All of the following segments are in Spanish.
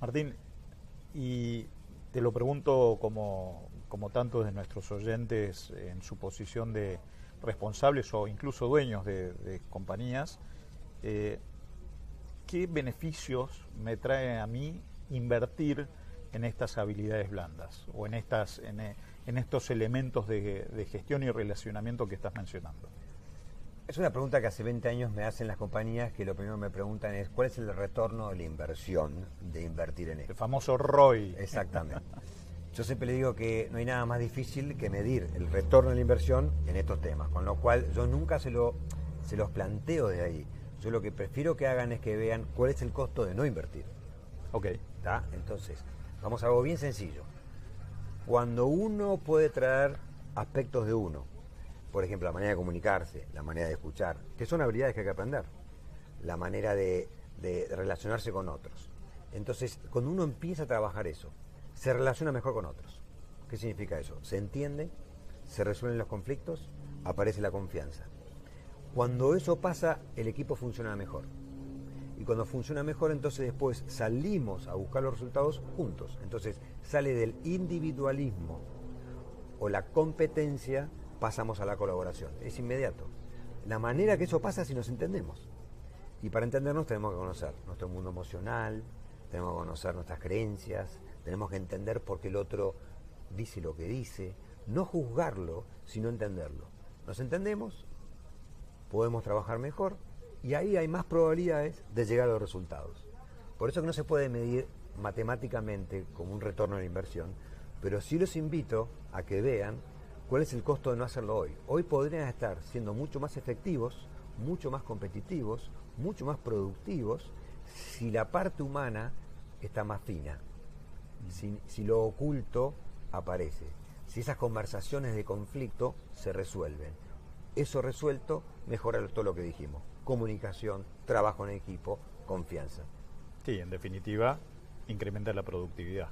Martín, y te lo pregunto como, como tantos de nuestros oyentes en su posición de responsables o incluso dueños de, compañías, eh, ¿qué beneficios me trae a mí invertir en estas habilidades blandas o en, estas, en, en estos elementos de, de gestión y relacionamiento que estás mencionando? Es una pregunta que hace 20 años me hacen las compañías que lo primero que me preguntan es cuál es el retorno de la inversión de invertir en esto. El famoso ROI. Exactamente. Yo siempre le digo que no hay nada más difícil que medir el retorno de la inversión en estos temas, con lo cual yo nunca se, lo, se los planteo de ahí. Yo lo que prefiero que hagan es que vean cuál es el costo de no invertir. Ok. ¿Está? Entonces, vamos a algo bien sencillo. Cuando uno puede traer aspectos de uno, por ejemplo, la manera de comunicarse, la manera de escuchar, que son habilidades que hay que aprender, la manera de, relacionarse con otros. Entonces, cuando uno empieza a trabajar eso, se relaciona mejor con otros. ¿Qué significa eso? Se entiende, se resuelven los conflictos, aparece la confianza. Cuando eso pasa, el equipo funciona mejor. Y cuando funciona mejor, entonces después salimos a buscar los resultados juntos. Entonces sale del individualismo o la competencia pasamos a la colaboración. Es inmediato. La manera que eso pasa es si nos entendemos. Y para entendernos tenemos que conocer nuestro mundo emocional, tenemos que conocer nuestras creencias, tenemos que entender por qué el otro dice lo que dice, no juzgarlo, sino entenderlo. Nos entendemos, podemos trabajar mejor y ahí hay más probabilidades de llegar a los resultados. Por eso que no se puede medir matemáticamente como un retorno de inversión, pero sí los invito a que vean ¿Cuál es el costo de no hacerlo hoy? Hoy podrían estar siendo mucho más efectivos, mucho más competitivos, mucho más productivos si la parte humana está más fina, si, lo oculto aparece, si esas conversaciones de conflicto se resuelven. Eso resuelto mejora todo lo que dijimos, comunicación, trabajo en equipo, confianza. Sí, en definitiva, incrementa la productividad.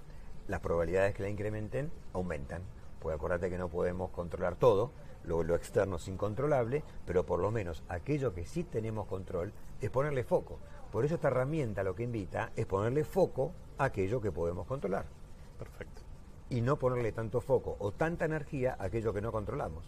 Las probabilidades que la incrementen aumentan. Pues acuérdate que no podemos controlar todo, lo, lo externo es incontrolable, pero por lo menos aquello que sí tenemos control es ponerle foco. Por eso esta herramienta lo que invita es ponerle foco a aquello que podemos controlar. Perfecto. Y no ponerle tanto foco o tanta energía a aquello que no controlamos.